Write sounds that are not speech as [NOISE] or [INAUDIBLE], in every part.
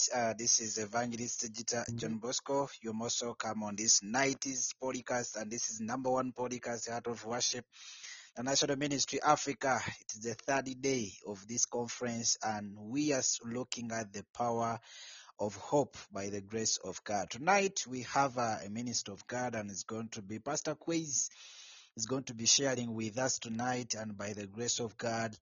Tonight, uh, this is Evangelist Gita John Bosco. You're most welcome on this 90s podcast, and this is number one podcast, Heart of Worship, the National Ministry Africa. It is the third day of this conference, and we are looking at the power of hope by the grace of God. Tonight, we have uh, a minister of God, and it's going to be Pastor Quiz. Is going to be sharing with us tonight, and by the grace of God,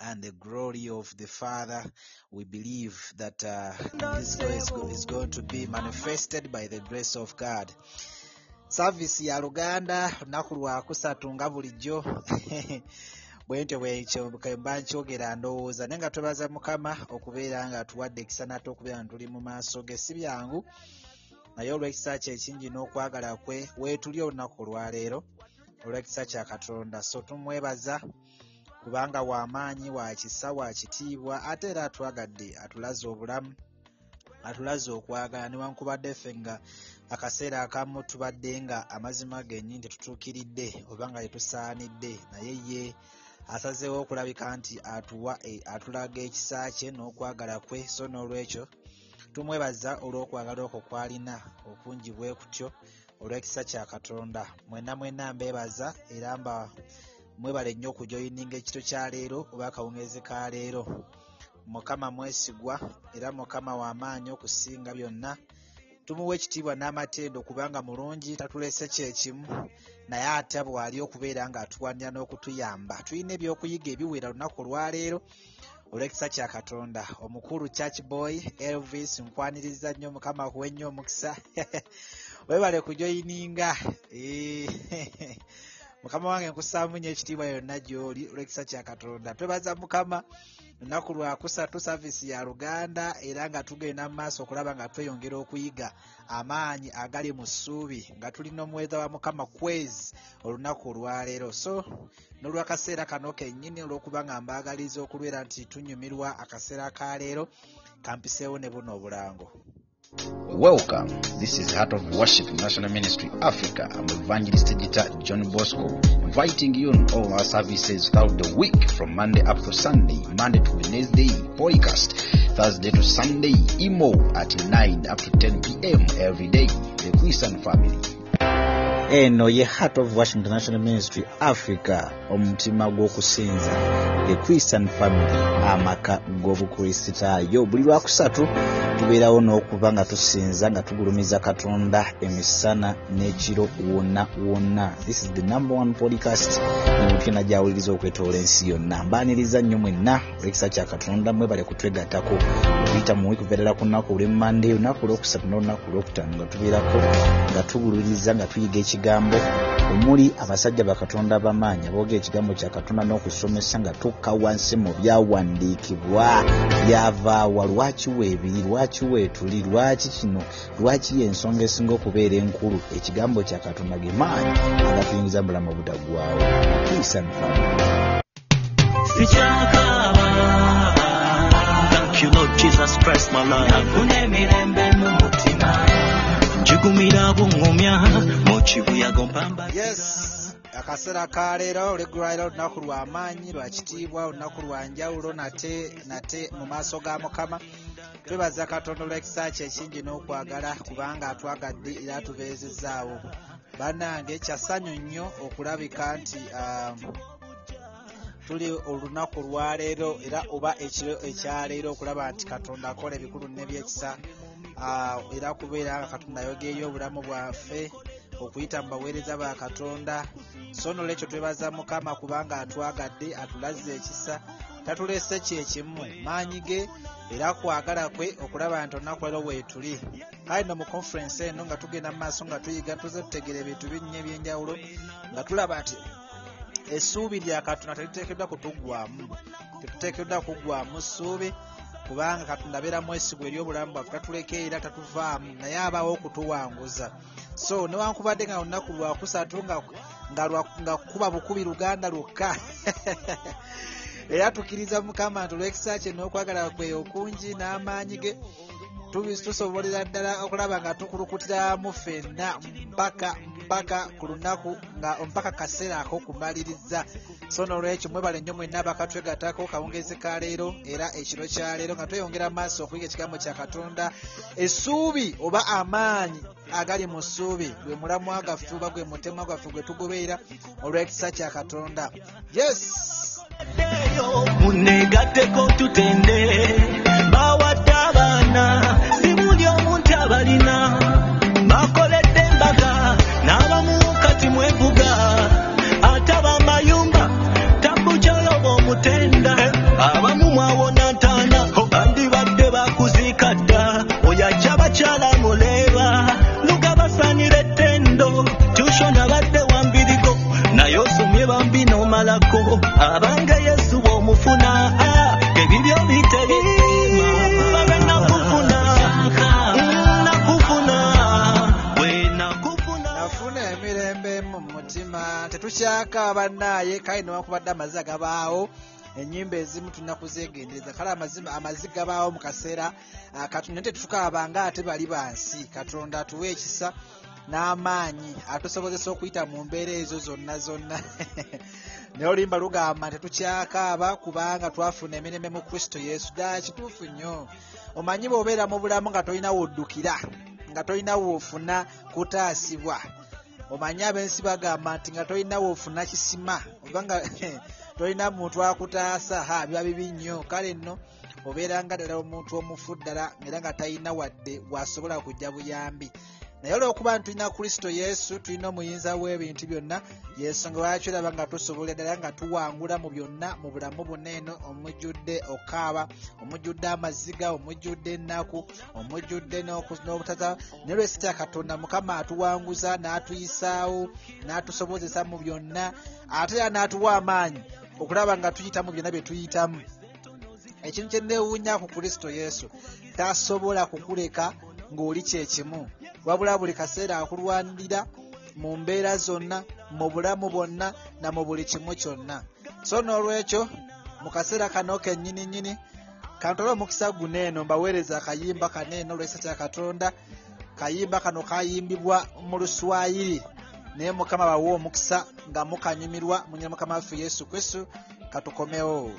and the glory of the Father, we believe that uh, this is, is going to be manifested by the grace of God. Service ya Luganda olunaku lwakusatu nga bulijjo. [LAUGHS] Bwe ntyo bwekyo mba nkyogera ndowooza. Naye nga twebaza mukama okubeera nga atuwadde ekisa nate okubeera nga tuli mu maaso ge si byangu. Naye olw'ekisa kye ekingi n'okwagala kwe weetuli olunaku olwaleero olw'ekisa kya katonda. So tumwebaza kubanga w'amaanyi wa kisa wa kitiibwa ate era atwagadde atulaze obulamu atulaze okwagala newankubadde ffe nga akaseera akamu tubadde nga amazima gennyini tetutuukiridde oba nga tetusaanidde naye ye asazeewo okulabika nti atuwa atulaga ekisa kye n'okwagala kwe so n'olwekyo tumwebaza olw'okwagala okwo kwalina okungi bwe kutyo olw'ekisa kya katonda. Mwenna mwenna mbeebaza era mba mwebale nnyo okujoyininga ekiro kya leero oba akawungeezi ka leero. Mukama mwesigwa era mukama w'amaanyi okusinga byonna. Tumuwa ekitiibwa n'amatendo kubanga mulungi tatulese kyekimu. Naye ate bw'ali okubeera nga atuwanira n'okutuyamba. Tulina ebyokuyiga ebiwera lunaku olwaleero olw'ekisa kya katonda. Omukulu church boy elvis nkwaniriza nnyo mukama akuwe nnyo omukisa. [LAUGHS] Webale kujoyininga mukama wange nkusaamu nnyo ekitiibwa yonna gy'oli olw'ekisa kya katonda twebaza mukama lunaku lwakusatu saavisi ya luganda era nga tugenda mu maaso okulaba nga tweyongera okuyiga amaanyi agali mu ssuubi nga tulina omuweeza wa mukama kwezi olunaku olwaleero so n'olwakaseera kano kennyini olw'okuba nga mbaagaliza okulwera nti tunyumirwa akaseera ka leero kampiseewo ne buno obulango Welcome. This is Heart of Worship National Ministry Africa. I'm Evangelist Editor John Bosco, inviting you on all our services throughout the week from Monday up to Sunday, Monday to Wednesday, podcast, Thursday to Sunday, emo at 9 up to 10 p.m. every day. The Christian family. Eno ye heart of worship international ministry africa omutima gw'okusinza the christian family amaka g'obukristaayo. Buli lwakusatu tubeerawo n'okuba nga tusinza nga tugulumiza katonda emisana n'ekiro wonna wonna. This is the number one podcast nemutugenda gyawuliriza okwetoola ensi yonna. Mbaaniriza nnyo mwenna olw'ekisa kya katonda mwebale kutwegattako okuyita mu wiiki kubeerera ku lunaku olwemmande olunaku olwokusatu n'olunaku olwokutaano nga tubeerako nga tuguliriza nga tuyiga ekigambo omuli abasajja bakatonda bamaanyi aboogera ekigambo kya katonda n'okusomesa nga tukka wansi mu byawandiikibwa. Byavaawa lwaki weebiri lwaki weetuli lwaki kino lwaki ensonga esinga okubeera enkulu? Ekigambo kya katonda ge maanyi agatuyingiza mu bulamu obutaggwawo kristian family sikyakaba thank you lord jesus christ my lord njigumira buŋŋumya mu kibuyaga ompambalira yes. Akaseera ka leero olegulwaliro olunaku lwa maanyi lwa kitiibwa olunaku lwa njawulo nate nate mu maaso ga mukama. Twebaza katonda olw'ekisa kye ekingi n'okwagala kubanga atwagadde era atubeezezaawo bannange kyasanyu nnyo okulabika nti um, tuli olunaku lwaleero era oba ekiro ekyaleero okulaba nti katonda akola ebikulu n'ebyekisa era kubeera nga katonda ayogeeyo obulamu bwaffe okuyita mu baweereza ba katonda. So nolwekyo twebaza mukama kubanga atwagadde atulaze ekisa tatulese kyekimu maanyi ge era kwagala kwe okulaba nti olunaku leero weetuli kale no mu conference eno nga tugenda mu maaso nga tuyiga tuze tutegeera ebintu binnya ebyenjawulo nga tulaba nti essuubi lya katonda teriteekeddwa kutuggwamu tetuteekeddwa kuggwamu ssuubi kubanga katonda abeera mwesigwa eri obulamu bwaffe tatuleka era tatuvaamu naye abaawo okutuwanguza. So newankubadde nga olunaku lwakusatu nga, nga, lwa- nga kuba bukubi luganda lwokka. [LAUGHS] Era tukkiriza mukama nti olw'ekisa kye n'okwagala kwe okungi n'amaanyi ge tusobolera ddala okulaba nga tukulukutiramu ffenna mpaka mpaka ku lunaku nga mpaka kaseera ako kumaliriza. So nolwekyo mwebale nnyo mwenna bakatwegatako kawungezi ka leero era ekiro kya leero nga tweyongera maaso okuyiga ekigambo kya katonda. Essuubi oba amaanyi agali mu ssuubi gwe mulamwa gaffe oba gwe mutemwa gwaffe gwe tugoberera olw'ekisa kya katonda. Yes! Munegatteko tutende bawadde abaana sibuli omuntu abalina. Bakoledde embaga n'abamu kati mwevuga ate abamayumba tabukyoloba omutenda tetukyaka bannaaye kale newankubadde amazzi agabaawo enyimba ezimu tulina kuzegendereza kale amazzi gabaawo mu kaseera ah, katonda naye tetukaabanga ate bali bansi. Katonda atuwa ekisa n'amaanyi atusobozesa okuyita mu mbeera ezo zonna zonna. [LAUGHS] Naye oluyimba lugamba tetukyakaaba kubanga twafuna emirembe mu kristo yesu. Ddala kituufu nnyo. Omanyi bw'obeera mu bulamu nga tolina woddukira nga tolina woofuna kutaasibwa omanyi ab'ensi bagamba nti nga tolina woofuna kisima oba nga [LAUGHS] tolina muntu akutaasa ha biba bibi nnyo. Kale nno obeera nga ddala omuntu omufu ddala era nga talina wadde wasobola kujja buyambi naye olwokuba nti tulina kristo yesu tulina omuyinza w'ebintu byonna yensonga lwaki olaba nga tusobola ddala nga tuwangula mu byonna mu bulamu buno eno omujjudde okaaba omujjudde amaziga omujjudde ennaku omujjudde n'obutaza naye lwesi kya katonda mukama atuwanguza n'atuyisaawo n'atusobozesa mu byonna ate era n'atuwa amaanyi okulaba nga tuyita mu byonna bye tuyitamu. Ekintu kye neewuunya ku kristo yesu tasobola kukuleka ng'oli kyekimu wabula buli kaseera akulwanirira mu mbeera zonna mu bulamu bwonna na mu buli kimu kyonna. So n'olwekyo mu kaseera kano kennyini nnyini kantobe omukisa guno eno mbaweereza akayimba kano eno olw'ekisa kya katonda. Kayimba kano kayimbibwa mu luswayiri. Naye mukama bawe omukisa nga mukanyumirwa munyira mukama waffe yesu kristu katukomewo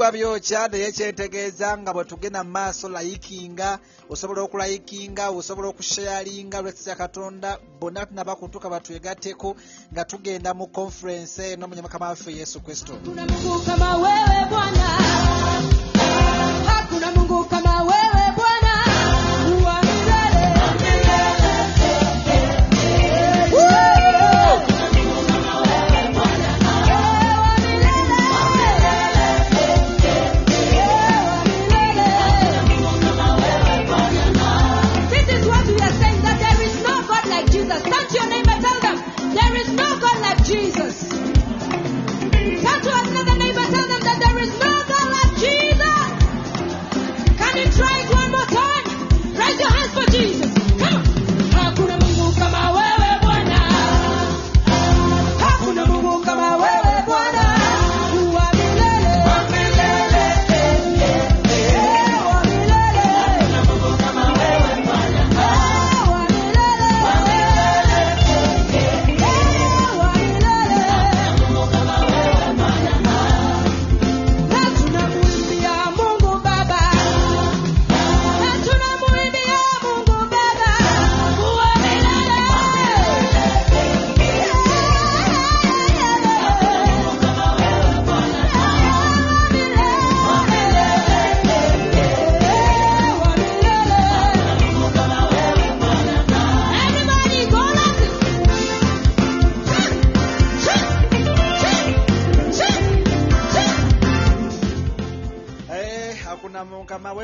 ebinyuma biggwa byokya naye kyentegeeza nga bwe tugenda mu maaso layikinga osobola okulayikinga osobola okushayalinga lwekisa kya katonda bonna tunaba kutuuka batwegatteko nga tugenda mu conference eno mu mukama waffe yesu kristo Hakuna Mungu kama wewe Bwana.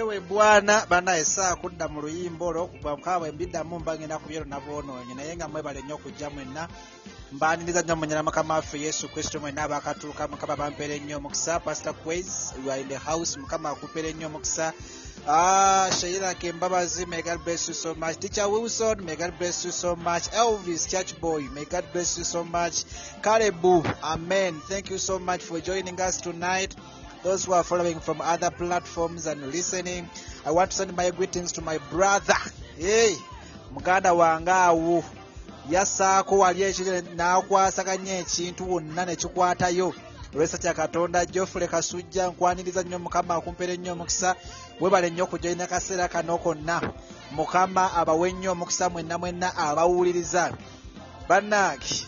Wewe bwana banaye saa kudda mu luyimba olwo kuba mukaba bwe mbiddamu mba ngenda ku byero nabwonoonye naye nga mwebale nnyo okujja mwenna mbaniriza nnyo munyana mukama waffe yesu kristo mwena abakatuuka mukama bampeera ennyo omukisa pastor quiz you are in the house mukama akupeera ennyo omukisa Ah, Sheila Kimbabazi, may God bless you so much. Teacher Wilson, may God bless you so much. Elvis, church boy, may God bless you so much. Karebu, amen. Thank you so much for joining us tonight. Those who are following from other platforms and listening, I want to send my greetings to my brother. Hey, muganda wange awo. Yassaako wali ekire n'akwasaganya ekintu wonna ne kikwatayo. Olw'ekisa kya katonda jofule kasujja nkwaniriza nnyo mukama akumpeera ennyo omukisa. Webale nnyo okujoyina kaseera kano konna. Mukama abawe nnyo omukisa mwenna mwenna abawuliriza. Bannange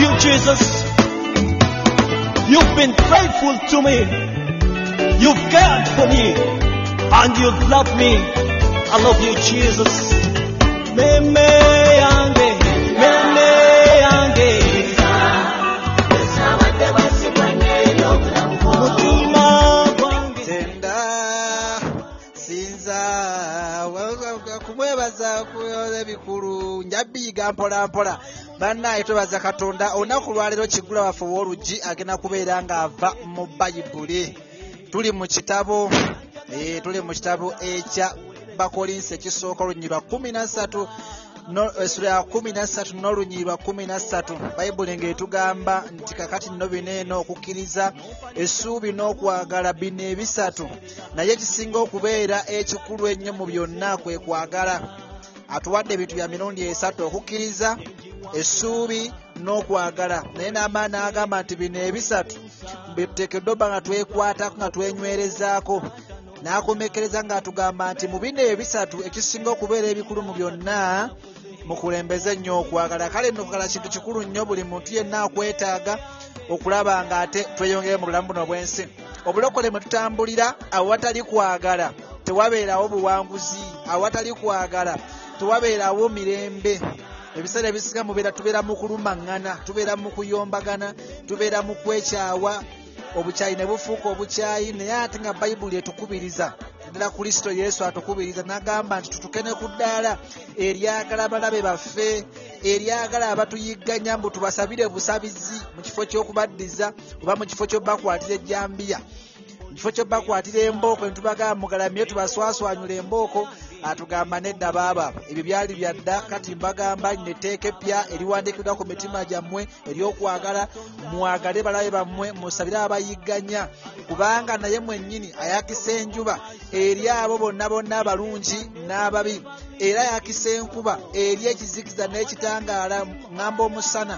you, Jesus. You've been faithful to me. You've cared for me. And you've loved me. I love you, Jesus. Meme njabiyiga mpola mpola bannaye twebaza katonda olunaku lwaleero kigula waffe ow'oluggi agenda kubeera ng'ava mu bayibuli. Tuli mu kitabo eh, tuli mu kitabo ekya bakolinsi ekisooka olunyi lwa kumi na ssatu no- essula ya kumi na ssatu n'olunyi lwa kumi na ssatu. Bayibuli ng'etugamba nti kakati nno bino eno okukkiriza essuubi n'okwagala bino ebisatu. Naye ekisinga okubeera ekikulu ennyo mu byonna kwe kwagala atuwadde ebintu bya mirundi esatu okukkiriza essuubi n'okwagala. Naye n'amaani agamba nti bino ebisatu bituteekeddwa obba nga twekwatako nga twenywerezaako n'akomekereza ng'atugamba nti mu bino ebisatu ekisinga okubeera ebikulu mu byonna mukulembeze nnyo okwagala. Kale nno okwagala kintu kikulu nnyo buli muntu yenna akwetaaga okulaba ng'ate tweyongere mu bulamu buno bw'ensi obulokole mwe tutambulira awatali kwagala tewabeerawo buwanguzi awatali kwagala tewabeerawo mirembe ebiseera ebisinga mubeera tubeera mu kulumaŋŋana tubeera mu kuyombagana tubeera mu kwekyawa. Obukyayi ne bufuuka obukyayi naye ate nga bayibuli etukubiriza ddala kristo yesu atukubiriza n'agamba nti tutukene ku ddaala eryagala abalabe baffe eryagala abatuyigganya mbu tubasabire busabizi mu kifo ky'okubaddiza oba mu kifo ky'obakwatira ejjambiya mu kifo ky'obakwatira embooko ne tubagamba mugalamye tubaswaswanyula embooko atugamba nedda baaba ebyo byali byadda kati mbagamba nina etteeka eppya eriwandiikiddwa ku mitima gyammwe ery'okwagala mwagale balabe bammwe musabire abayigganya. Kubanga naye mwennyini ayakisa enjuba eri abo bonna bonna abalungi n'ababi era ayakisa enkuba eri ekizikiza n'ekitangaala. Ŋŋamba omusana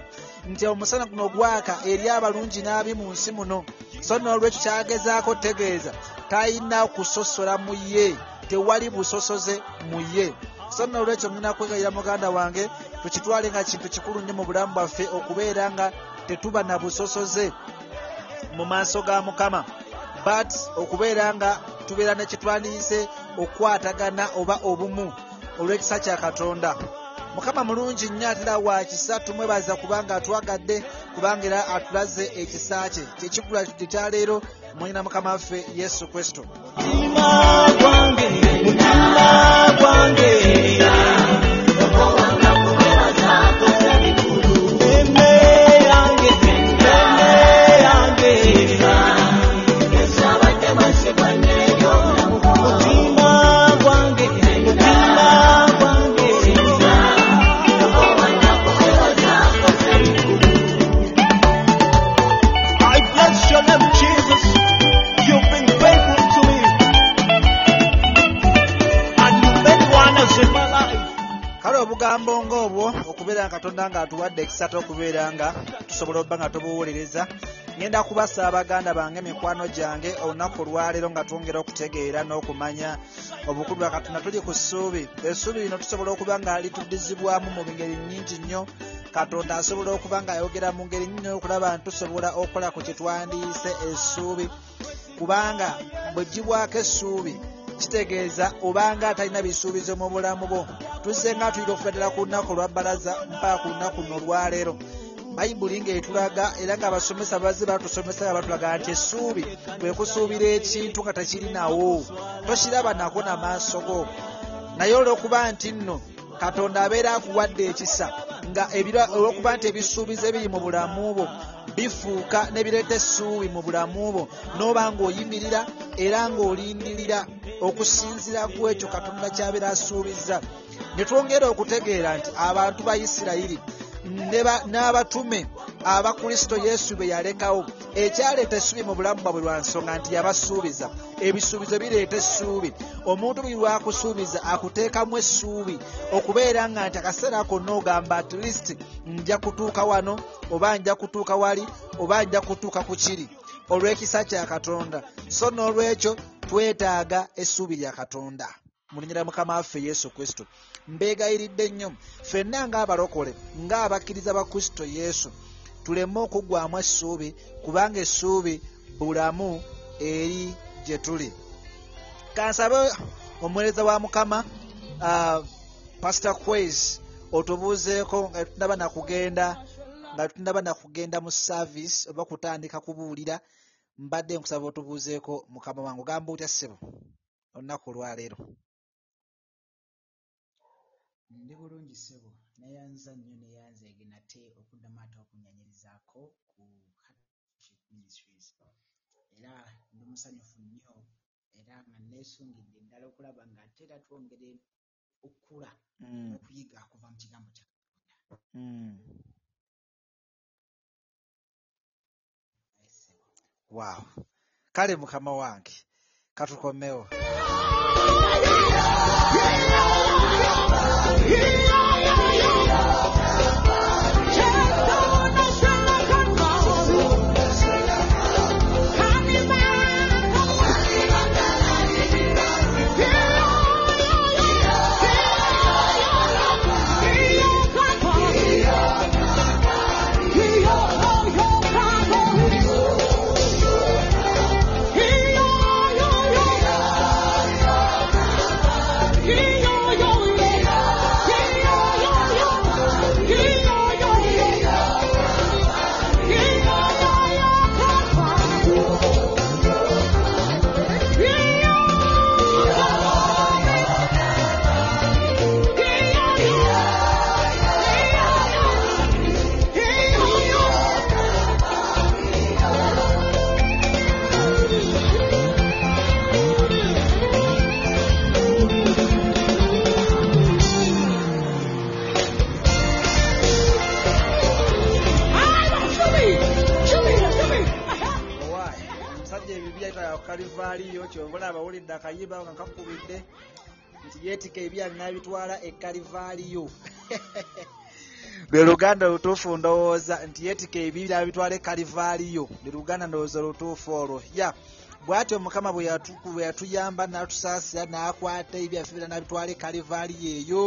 nti omusana guno gwaka eri abalungi n'abi mu nsi muno so n'olwekyo kyagezaako tegeeza talina kusosola mu ye tewali busosoze mu ye. So n'olwekyo ngina kwegayira muganda wange tukitwale nga kintu kikulu nnyo mu bulamu bwaffe okubeera nga tetuba na busosoze mu maaso ga mukama. But okubeera nga tubeera nekitwandiise okukwatagana oba obumu olw'ekisa kya katonda mukama mulungi nnyo atera wa kisa tumwebaza kubanga atwagadde kubanga era atulaze ekisa kye kyekigula kyaleero mwina mukama waffe yesu kristo Mutima gwange, mutima gwange. Okubeera nga katonda ng'atuwadde ekisatu okubeera nga tusobola obba nga tubuwuliriza. Ngenda kubasa abaganda bange mikwano gyange olunaku olwaleero nga twongera okutegeera n'okumanya obukulu bwa katonda. Tuli ku ssuubi. Essuubi lino tusobola okuba nga lituddizibwamu mu ngeri nnyingi nnyo. Katonda asobola okuba ng'ayogera mu ngeri nnyo okulaba nti tusobola okukola ku kye twandiise essuubi. Kubanga bwegibwako essuubi kitegeeza obanga atalina bisuubizo mu bulamu bwo. Tuzze nga tuyita okubaddala ku lunaku olwa bbalaza mpaka ku lunaku luno olwaleero bayibuli ng'etulaga era ng'abasomesa bazze batusomesa nga batulaga nti essuubi kwe kusuubira ekintu nga tekirinawo tokiraba nako na maaso go. Naye olw'okuba nti nno katonda abeera akuwadde ekisa nga olw'okuba nti ebisuubizo ebiri mu bulamu bwo bifuuka nebireeta essuubi mu bulamu bwo n'oba ng'oyimirira era ng'olindirira okusinziira ku ekyo katonda kyabeera asuubiza ne twongera okutegeera nti abantu ba isirayiri ne ba- n'abatume abakristo yesu be yalekawo. Ekyaleeta essuubi mu bulamu bwabwe lwa nsonga nti yabasuubiza. Ebisuubizo bireeta essuubi. Omuntu buli lwakusuubiza akuteekamu essuubi. Okubeera nga nti akaseera konna ogamba at least nja kutuuka wano oba nja kutuuka wali oba nja kutuuka ku kiri. Olw'ekisa kya katonda. So n'olwekyo twetaaga essuubi lya katonda. Mu linnya lya mukama waffe yesu kristo. Mbeegayiridde nnyo. Ffenna ng'abalokole ng'abakkiriza ba kristo yesu tuleme okuggwamu essuubi kubanga essuubi bulamu eri gye tuli. Kansabe omuweereza wa mukama uh, pastor quas otubuuzeeko nga tunaba nakugenda nga tunaba nakugenda mu service oba kutandika kubuulira mbadde nkusaba otubuuzeeko mukama wange. Ogamba otya ssebo? Olunaku olwaleero ndi bulungi ssebo neyanza nnyo neyanzeege nate okuddamu ate okunyanyirizaako ku Hardship ministries era ndi musanyufu nnyo era nga neesungidde ddala okulaba nga ate era twongere okukula Mm, okuyiga okuva mu kigambo kya katonda mm. Waaw kale mukama wange katukomewo owaayi yeetika ebya nabitwala ekalivaaliyo lwe [LAUGHS] luganda olutuufu ndowooza nti yeetika ebibya nabitwala ekalivaaliyo lwe luganda ndowooza olutuufu olwo. Ya bw'atyo mukama bwe yatu- bwe yatuyamba n'atusaasira n'akwata ebyaffe bira n'abitwala ekalivaaliyo eyo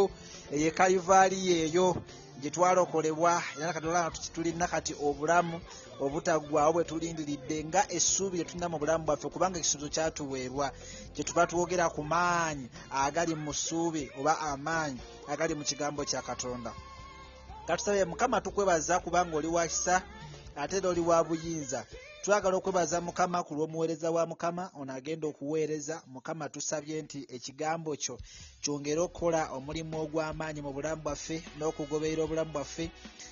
eyo ekalivaaliyo eyo gye twalokolebwa era kati olaba tulina kati obulamu obutaggwaawo bwe tulindiridde nga essuubi lye tulina mu bulamu bwaffe kubanga ekisuubizo kyatuweebwa. Kye tuba twogera ku maanyi agali mu ssuubi oba amaanyi agali mu kigambo kya katonda. Katusabe mukama tukwebaza kubanga oli wa kisa ate era oli wa buyinza. Twagala okwebaza mukama ku lw'omuweereza wa mukama ono agenda okuweereza. Mukama tusabye nti ekigambo kyo kyongere okukola omulimu ogw'amaanyi mu bulamu bwaffe n'okugoberera obulamu bwaffe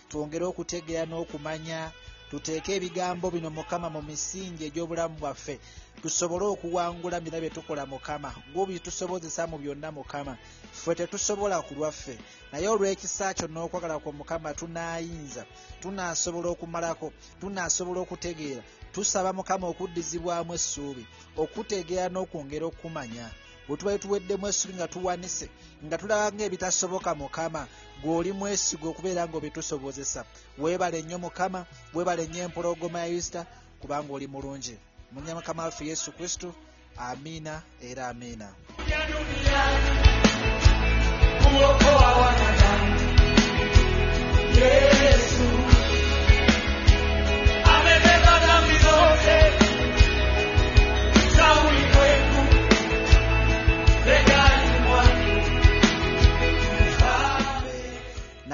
twongere okutegeera n'okumanya tuteeke ebigambo bino mukama mu misingi egy'obulamu bwaffe. Tusobole okuwangula byonna bye tukola mukama. Gw'obitusobozesa mu byonna mukama. Ffe tetusobola ku lwaffe. Naye olw'ekisa kyo n'okwagala kwa mukama tunaayinza tunaasobola okumalako tunaasobola okutegeera. Tusaba mukama okuddizibwamu essuubi okutegeera n'okwongera okumanya. Bwe tuba tuweddemu essuubi nga tuwanise nga tulaba ng'ebitasoboka mukama gw'oli mwesiga okubeera ng'obitusobozesa weebale nnyo mukama weebale nnyo empologoma ya yusita kubanga oli mulungi. Munya mukama waffe yesu kristo amiina era amiina. Kuokoa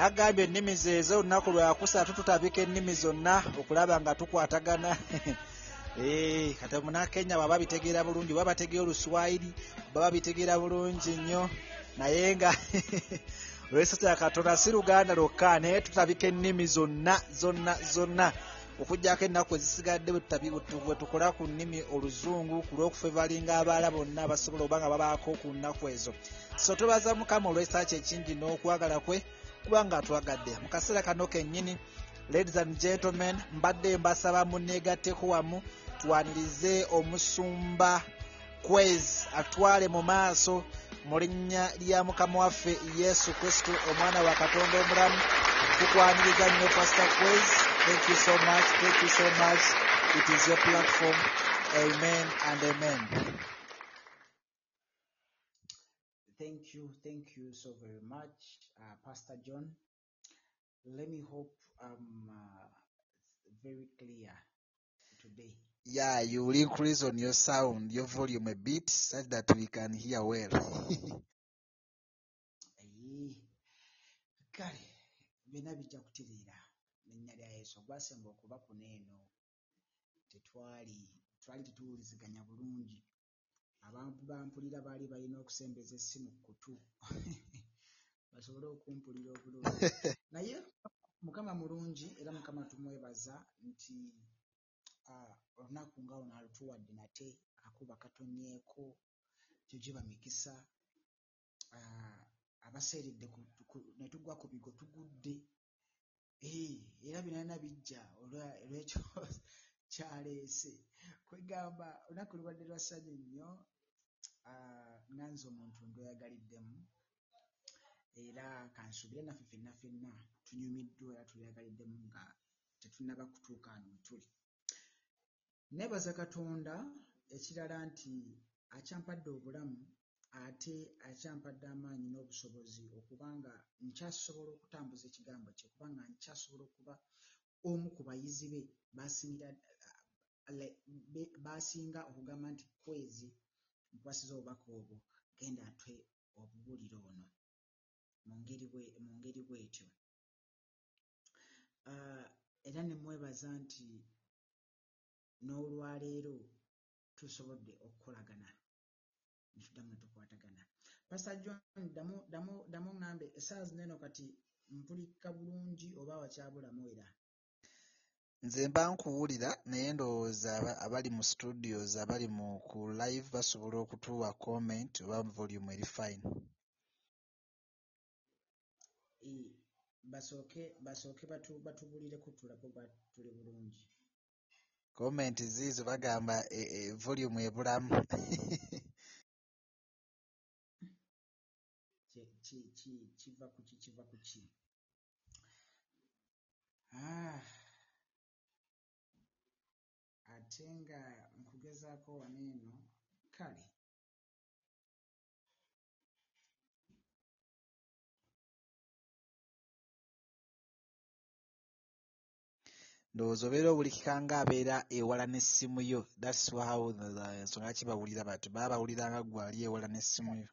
wanadamu. Yeye agambye ennimi ze ezo olunaku lwakusatu tutabika ennimi zonna okulaba nga tukwatagana. [LAUGHS] Eh, kati munakenya baba bitegeera bulungi baba bategeera oluswayiri baba bitegeera bulungi nnyo. Naye nga [LAUGHS] olw'ekisa katonda si luganda lwokka naye tutabika ennimi zonna zonna zonna. Okugjako ennaku ezisigadde bwe tukola ku nnimi oluzungu ku lw'okufa balinga abaala bonna abasobola oba nga babaako ku nnaku ezo. So twebaza mukama olw'ekisa kye ekingi n'okwagala kwe kubanga atwagadde mu kaseera kano kennyini ladies and gentlemen mbadde mbasaba muneegatteko wamu twanirize omusumba kwez atwale mu maaso mu linnya lya mukama waffe yesu kristo omwana wa katonda omulamu. Tukwaniriza nnyo pastor kwez thank you so much thank you so much. It is your platform. Amen and amen Thank you, thank you so very much, uh, Pastor John. Let me hope I'm uh, very clear today. yeah you will increase on your sound. Your volume a bit such that we can hear well. [LAUGHS] Ayi, kale byonna bijja kutereera linnya lya yesu. Ogwasemba okuba kuno eno tetwali twali tetuwuliziganya bulungi abantu bampulira baali balina okusembeza essimu ku kutu. [LAUGHS] Basobole okumpulira obulungi. [LAUGHS] Naye mukama mulungi era mukama tumwebaza nti olunaku nga luno alutuwadde nate akuba katonyeeko gyo giba mikisa abaseeredde ne tugwa ku bigo tugudde. Era binana bijja olwekyo kyaleese. Kwegamba olunaku lubadde lwa ssanyu nnyo ah, nanze omuntu ndweyagaliddemu era kansuubire naffe ffenna ffenna tunyumiddwa era tweyagaliddemu nga tetunnaba kutuuka ano we tuli. Neebaza katonda ekirala nti akyampadde obulamu ate akyampadde amaanyi n'obusobozi okuba nga nkyasobola okutambuza ekigambo kye kuba nga nkyasobola okuba omu ku bayizi be basinga okugamba nti kwezi nkwasiza obubaka obwo genda ntwe obuwulire ono mu ngeri bw'etyo. Ah, era ne mwebaza nti n'olwaleero tusobodde okukolagana ne tuddamu ne tukwatagana. Pastor john ddamu ddamu ddamu ŋŋambe essaawa zino eno kati mpulika bulungi oba wakyabulamu era nze mba nkuwulira naye ndowooza aba- abali mu studios abali mu ku live basobola okutuwa comment oba volume eri fine. Basooke basooke batu batubulireko tulabe oba tuli bulungi. Comment ziizo bagamba e, e, volume ebulamu [LAUGHS] Ki- ki- ki- kiva ku ki kiva ku ki? Ah. Ate nga nkugezaako wano eno kale. Ndowooza obeera owulikika nga abeera ewala n'essimu yo. Thats how the- ensonga ki bawulira batyo baba bawulira nga gwe ali ewala n'essimu yo.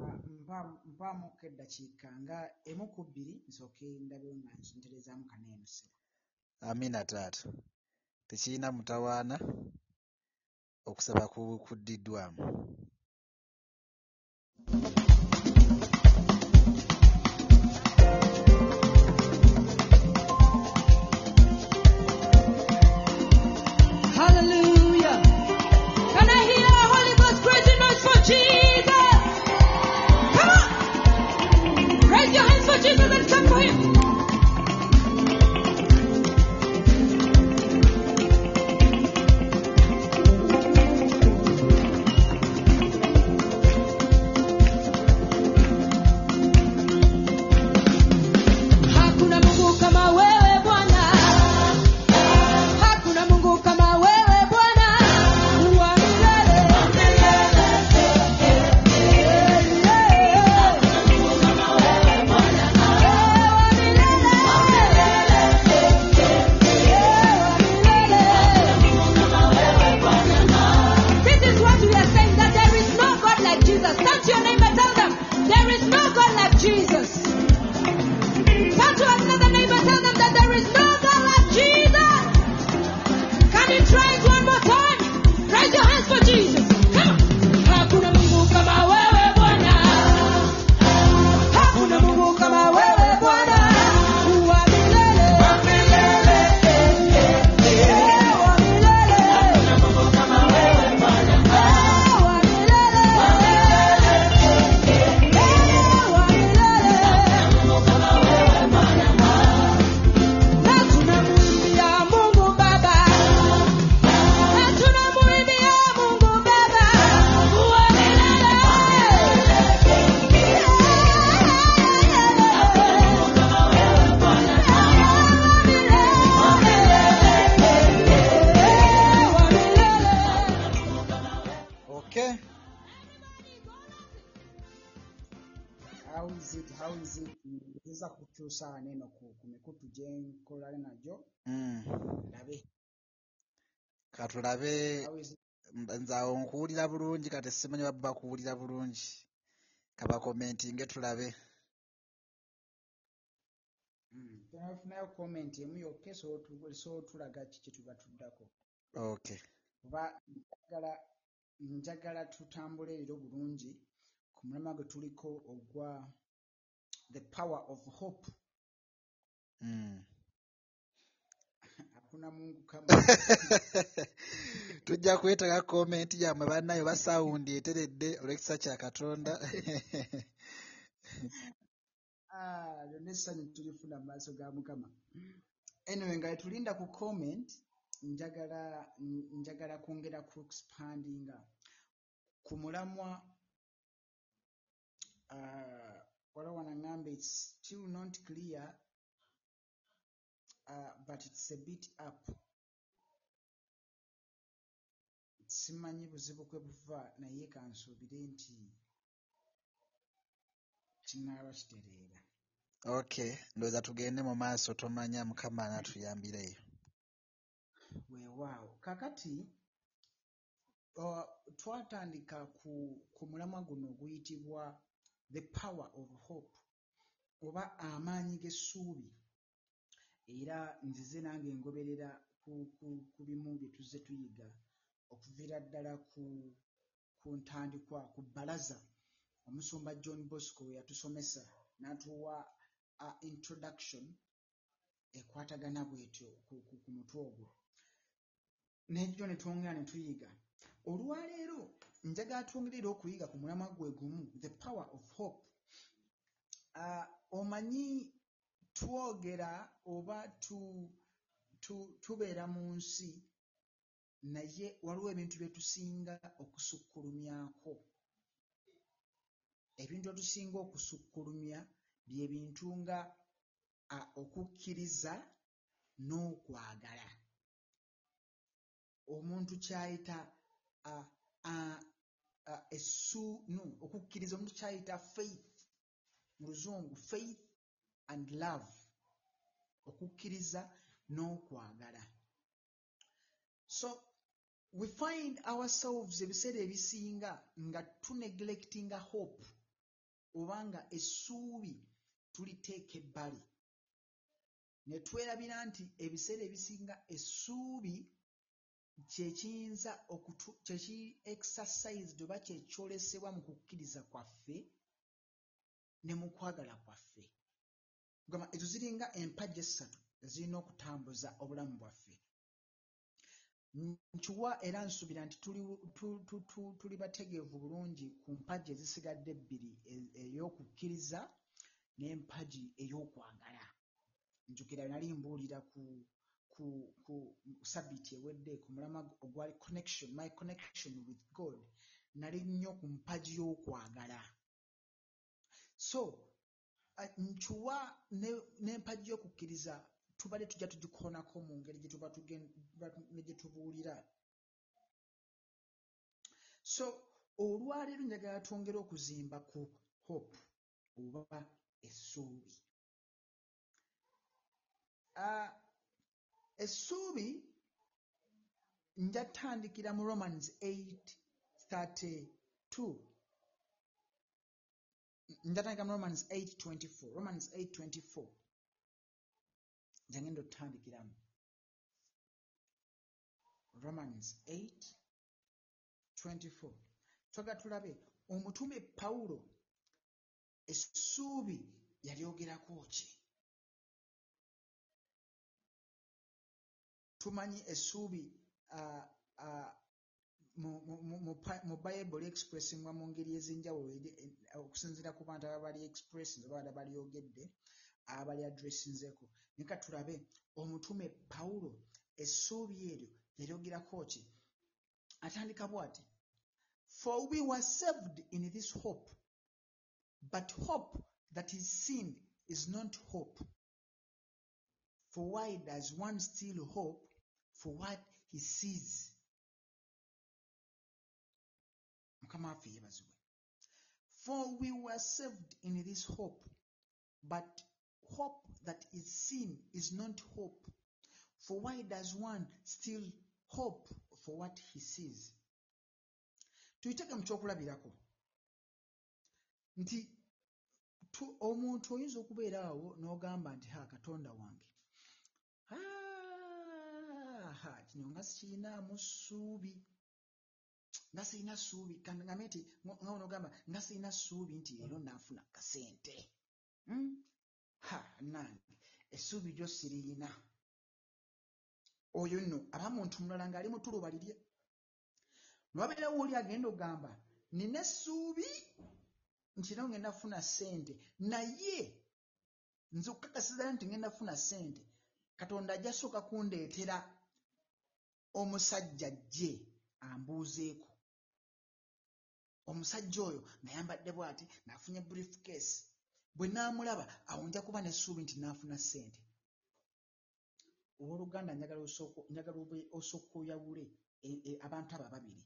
Ah, mpa- mpaamuko eddakiika nga emu ku bbiri nsooke ndabe nga nterezaamu kaneeno ssebo amina taata tekirina mutawaana okusaba ku- kuddiddwamu katulabe nze awo nkuwulira bulungi kati simanyi baba bakuwulira bulungi. Kabakomentinge tulabe. Mm. tunafunayo comment emu yokka esootu- esootulaga ki kye tuba tuddako? Okay kuba njagala njagala tutambule leero bulungi ku mulamwa gwe tuliko ogwa the power of hope. Mm. Mungu kama [LAUGHS] tujja kwetaaga komenti yammwe bannayo basawundi eteredde olw'ekisa kya katonda [LAUGHS] Ah, lyonna essanyu tulifuna mu maaso ga mukama. Anyway nga wetulinda ku comment njagala njagala kwongera ku expandinga ku mulamwa. Uh, waliwo wanaŋŋamba its still not clear but it's a bit up. Simanyi buzibu kwe buva naye kansuubire nti kinaaba kitereera. Okay ndowooza tugende mu maaso tomanya mukama anaatuyambireyo weewaawo kakati uh, twatandika ku, ku mulamwa guno oguyitibwa the power of hope oba amaanyi g'essuubi era nzize nange ngoberera ku, ku, ku bimu bye tuzze tuyiga okuviira ddala ku, ku ntandikwa ku bbalaza. Omusumba john bosco we yatusomesa n'atuwa introduction ekwatagana bwetyo ku, ku, ku mutwe ogwo. N'ejjo ne twongera ne tuyiga. Olwaleero njagala twongere era okuyiga ku mulamwa gwe gumu the power of hope. Uh, omanyi twogera oba tu, tu, tubeera mu nsi naye waliwo ebintu bye tusinga okusukkulumyako. Ebintu bye tusinga okusukkulumya bye bintu nga okukkiriza n'okwagala. Omuntu kyayita essu no okukkiriza omuntu kyayita faith mu luzungu faith and love okukkiriza n'okwagala. So we find ourselves ebiseera ebisinga nga tuneglectinga hope oba nga essuubi tuliteeka ebbali. Ne twerabira nti ebiseera ebisinga essuubi kyekiyinza kyeki exercised oba kyekyolesebwa mu kukkiriza kwaffe ne mu kwagala kwaffe gamba ezo ziringa empagi essatu ezirina okutambuza obulamu bwaffe. Nkiwa era nsuubira nti tuli, tu, tu, tu, tuli bategeevu bulungi ku mpagi ezisigadde ebbiri e- ey'okukkiriza n'empagi ey'okwagala. Njukira nali mbuulira ku ku ku sabiiti ewedde ku mulama ogwali connection my connection with god. Nali nnyo ku mpagi y'okwagala. So ne- n'empagi y'okukkiriza tubale tujja tugikoonako mu ngeri gye tuba ne gye tubuulira. So olwaleero njagala twongere okuzimba ku hope oba essuubi. Ah, essuubi nja tandikira mu romans 832 mu romans 824 romans 824 njange ngenda romans 824 twaga tulabe omutume pawulo essuubi yalyogerako ki? Tumanyi essuubi ah, ah, mu- bayibuli expressingwa mu ngeri ez'enjawulo eh, okusinziira ku bantu ababa bali expressing oba ababa balyogedde abali addressinzeko naye ka tulabe omutume pawulo essuubi eryo yalyogerako ki? Atandika bw'ati for we were saved in this hope but hope that is seen is not hope. For why does one still hope? For what he sees mukama waffe yeebazibwe for we were saved in this hope but hope that is seen is not hope. For why does one still hope for what he sees? tuyitege mu kyokulabirako nti tu- omuntu oyinza okubeera awo n'ogamba nti ha katonda wange "Ah, kino nga sikirinaamu ssuubi nga sirina ssuubi kangambe nti nga onogamba nga sirina ssuubi nti leero naafuna kasente. Hmm? ha nange essuubi gyo siriina oyo nno aba muntu mulala ng'ali mu tuluba lirye nwabeerawo oli agenda ogamba nina essuubi nti era ngenda kufuna ssente. Naye nze okukakasiza nti ngenda kufuna ssente katonda ajja sooka kundeetera omusajja ajje ambuuzeeko omusajja oyo nayambadde bw'ati n'afunye briefcase bwe naamulaba awo nja kuba n'essuubi nti naafuna ssente. Owooluganda njagala osooka- oyawule e- e- abantu abo ababiri.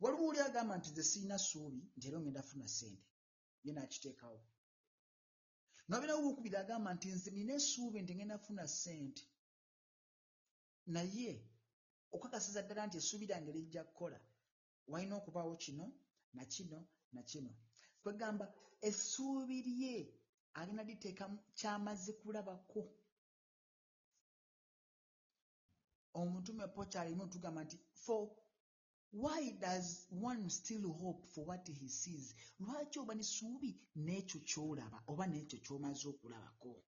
Waliwo oli agamba nti nze sirina ssuubi nti era ngenda kufuna ssente ye naakiteekawo nabeerawo owookubiri agamba nti nze nina essuubi nti ngenda kufuna ssente. Naye okukakasiza ddala nti essuubi lyange lijja kukola walina okubaawo kino na kino na kino. Kwegamba essuubi lye alina liteeka kyamaze kulabako. Omutume po kyalimu tugamba nti for why does one still hope for what he sees? Lwaki oba n'essuubi n'ekyo ky'olaba oba n'ekyo ky'omaze okulabako?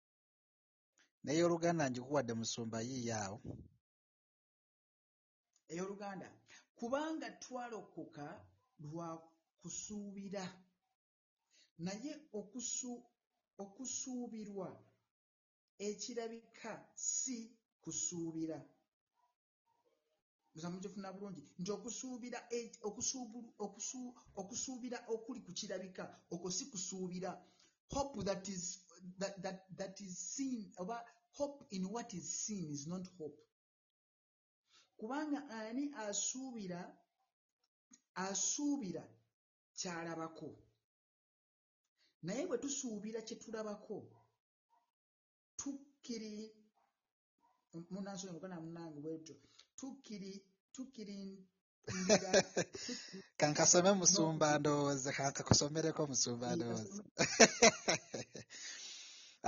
Naye oluganda ngikuwadde musumba yiiyo awo ey'oluganda kubanga twalokoka lwa kusuubira naye okusu- okusuubirwa ekirabika si kusuubira. Muza mugifuna bulungi. Nti okusuubira okusuubira okuli ku kirabika okwo si kusuubira. Hope that is, that, that, that is seen oba hope in what is seen is not hope. Kubanga ani asuubira asuubira kyalabako. Naye bwe tusuubira kye tulabako tukkiri munansonyi muganda munange bwetyo tukkiri tukkirindira [LAUGHS] kankasome musumba ndowooza kankakusomereko musumba ndowooza. [LAUGHS]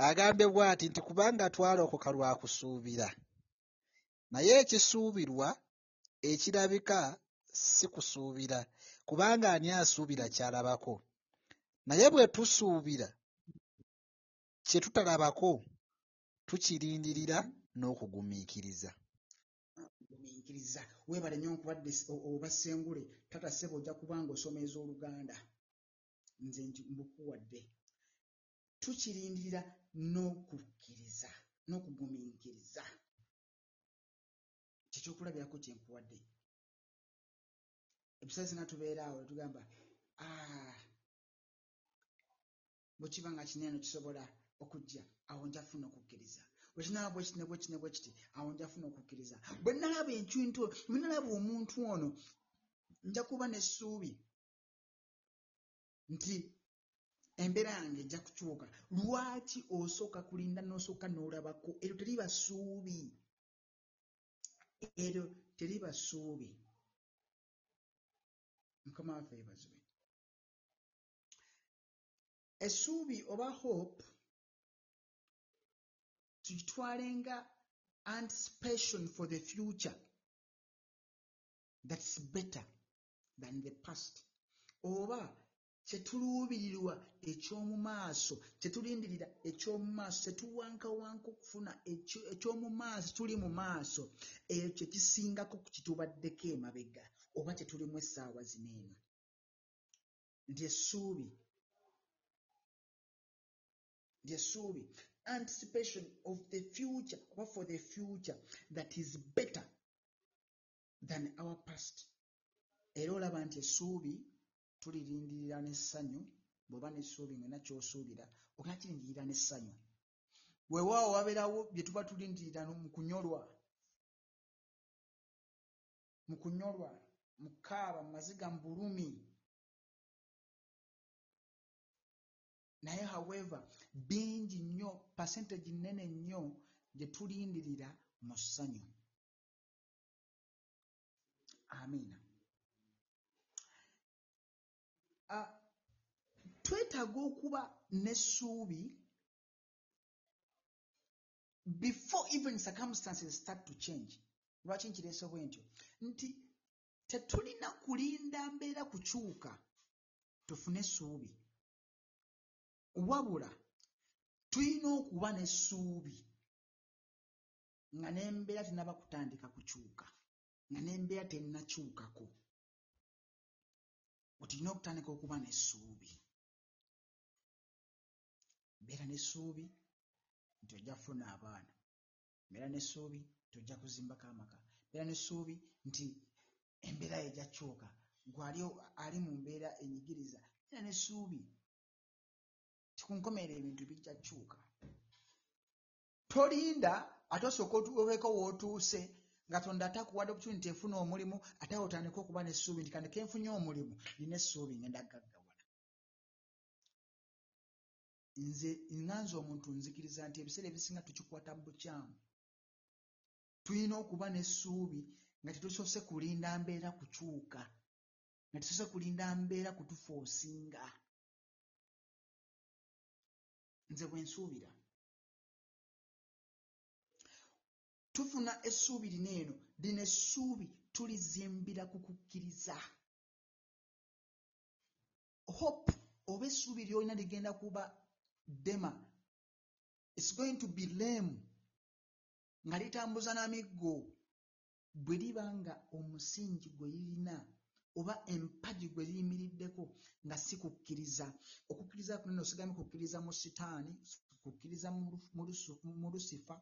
Agambye bw'ati nti kubanga twalokoka lwa kusuubira naye ekisuubirwa ekirabika si kusuubira kubanga ani asuubira kyalabako? Naye bwe tusuubira kye tutalabako tukirindirira n'okugumiikiriza. Gumiikiriza. Weebale nnyo nkubadde oba ssengule tata ssebo ojja kubanga osoma ez'oluganda nze nti mbukuwadde. Tukirindirira n'okukkiriza n'okugumiikiriza. Kyekyokulabirako kyenkuwadde ebiseera singa tubeera awo netugamba "Ah, bwe kiba nga kinene kisobola okujja awo nja funa okukkiriza. Bwe kinaba bwe kiti ne bwe kiti ne bwe kiti awo nja funa okukkiriza. Bwe nalaba ekintu bwe nalaba omuntu ono nja kuba n'essuubi nti embeera yange ejja kukyuka lwaki osooka kulinda n'osooka n'olabako? Eryo teriba ssuubi. Eryo teriba ssuubi mukama waffe yeebazibwe essuubi oba hope tukitwale nga anticipation for the future that's better than the past. Oba kyetuluubirirwa ekyomu maaso kyetulindirira ekyomu maaso kyetuwankawanka okufuna ekyo- ekyomu maaso tuli mu maaso ekyo kyekisingako ku kitubaddeko emabega oba kyetulimu essaawa zino eno. Nti essuubi lyessuubi anticipation of the future oba for the future that is better than our past. Era olaba nti essuubi tulirindirira n'essanyu bw'oba n'essuubi ngena kyosuubira ogenda kirindirira n'essanyu. Weewaawo wabeerawo bye tuba tulindirira mu kunyolwa mu kunyolwa mu kaaba mu maziga mu bulumi naye however bingi nnyo percentage nnene nnyo gye tulindirira mu ssanyu. Amiina. Twetaaga okuba n'essuubi before even circumstances start to change. Lwaki nkireese bwe ntyo? Nti tetulina kulinda mbeera kukyuka tufune essuubi. Wabula tulina okuba n'essuubi nga n'embeera tenaba kutandika kukyuka nga n'embeera tennakyukako otulina okutandika okuba n'essuubi. Beera n'essuubi nti ojja kufuna abaana. Beera n'essuubi nti ojja kuzimbako amaka. Beera n'essuubi nti embeera yo ejja kyuka gwe ali, mu mbeera enyigiriza beera n'essuubi ti ku nkomerero ebintu bijja kyuka tolinda ate osooka otu- obeeko w'otuuse nga tonda atakuwadde opportunity efuna omulimu ate awo otandika okuba n'essuubi nti kandike nfunye omulimu nina essuubi ngenda gaggawala. Nze nganze omuntu nzikiriza nti ebiseera ebisinga tukikwata mu bukyamu tulina okuba n'essuubi nga tetusoose kulinda mbeera kukyuka nga tetusoose kulinda mbeera kutufoosinga nze bwe nsuubira. Tufuna essuubi lino eno lino essuubi tulizimbira ku kukkiriza. Hope oba essuubi lyolina ligenda kuba ddema its going to be lame nga litambuza n'amiggo bwe liba nga omusingi gwe lirina oba empagi gwe liyimiriddeko nga si kukkiriza okukkiriza kunene osigamye kukkiriza mu sitaani kukkiriza mu lusifa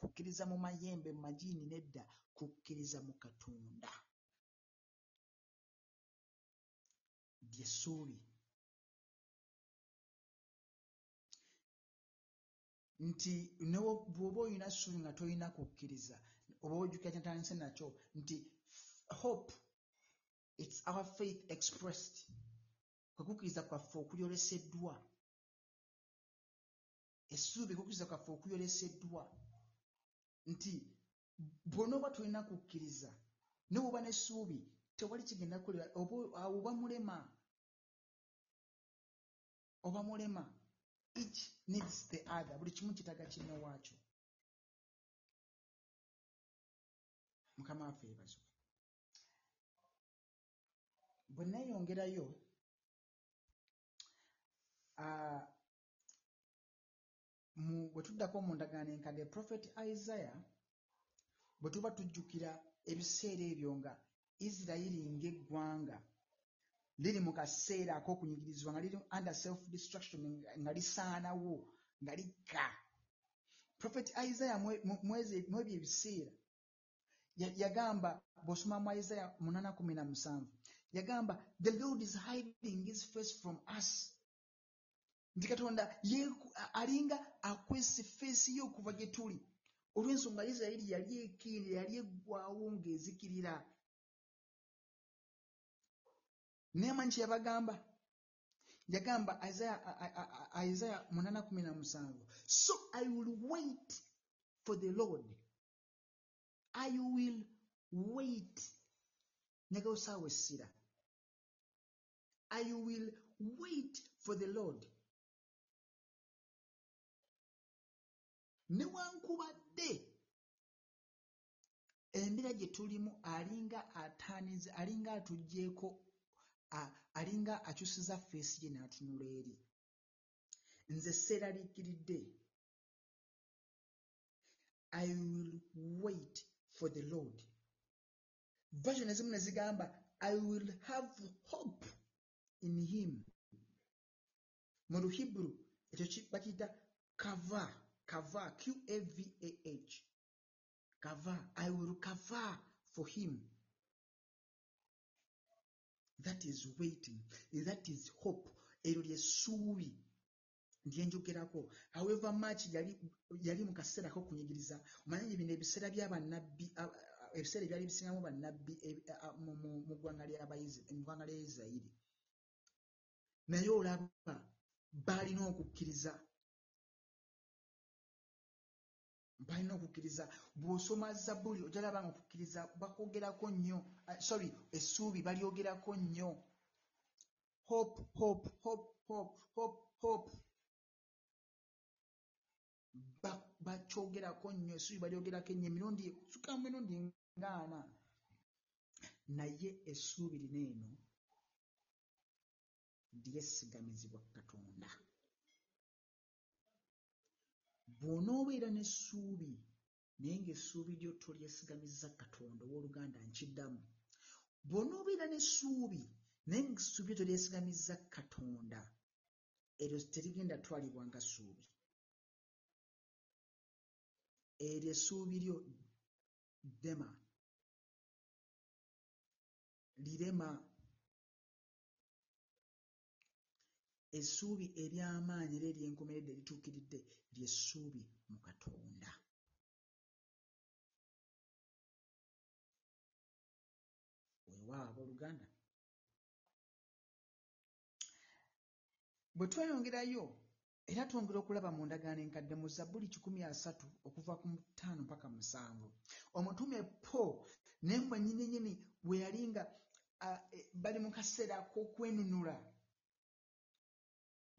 kukkiriza mu mayembe mu magiini nedda kukkiriza mu katonda lyessuubi nti bw'oba olina ssuubi nga tolina kukkiriza oba ojjukira kyentandise nakyo nti hope its our faith expressed. Kwe kukkiriza kwaffe okulyoleseddwa essuubi kukkiriza kwaffe okulyoleseddwa nti bw'onooba tolina kukkiriza ne bw'oba n'essuubi tewali kigenda kukolera awo oba mulema oba mulema each needs the other. Buli kimu kitaga kinne waakyo mukama waffe yeebazibwe bwe neeyongerayo mu bwe tuddako mu ndagaano enkadde prophet isaiah bwe tuba tujjukira ebiseera ebyo nga isirayiri ng'eggwanga liri mu kaseera ak'okunyigirizibwa nga liri under self destruction nga- lisaanawo nga likka mu- mwezi- mwebyo ebiseera yagamba bw'osoma mu na musanvu yagamba the lord is hiding his face from us. Nti katonda alinga akwese feesi ye okuva gye tuli. Olw'ensonga isirayiri yali ekiire yali eggwawo ng'ezikirira. Naye manyi kye yabagamba yagamba isaiah a- a- a- isaiah munana kumi na musanvu so i will wait for the lord i will wait. Nyagala osaawa essira i will wait for the lord. Newankubadde embeera gye tulimu alinga ataaniza alinga atugjeeko a- alinga akyusiza feesi ye n'atunula eri. Nze seeraliikiridde i will wait for the lord. Version ezimu ne i will have hope in him. Mu luhibru ekyo ki- bakiyita kava kava qavah kava i will kava for him. That is waiting. That is hope. Eryo lyessuubi lyenjogerako however much yali, yali mu kaseera k'okunyigiriza omanye bino ebiseera a- ebiseera ebyali bisingamu bannabbi a- mu- ggwanga lya isirayiri. Naye olaba balina okukkiriza. Balina okukkiriza. Bw'osoma zabbuli ojja laba nga okukkiriza bakwogerako nnyo sorry essuubi balyogerako nnyo. Hope hope hope hope hope hope bakyogerako nnyo essuubi balyogerako ennyo emirundi suka mu mirundi ng'ana naye essuubi lino eno lyesigamizibwa katonda. Bw'onoobeera n'essuubi naye ng'essuubi lyo tolyesigamiza katonda ow'oluganda nkiddamu. Bw'onoobeera n'essuubi naye ng'essuubi lyo tolyesigamiza katonda eryo terigenda twalibwa nga ssuubi eryo essuubi lyo ddema lirema. Essuubi ery'amaanyi era ery'enkomeredde erituukiridde lyessuubi mu katonda. Weewaawo oluganda bwe tweyongerayo era twongera okulaba mu ndagaano enkadde mu zabbuli kikumi asatu okuva ku ttaano mpaka musanvu. Omutume po naye mwe nnyini nnyini bwe yali nga eh, bali mu kaseera ak'okwenunula.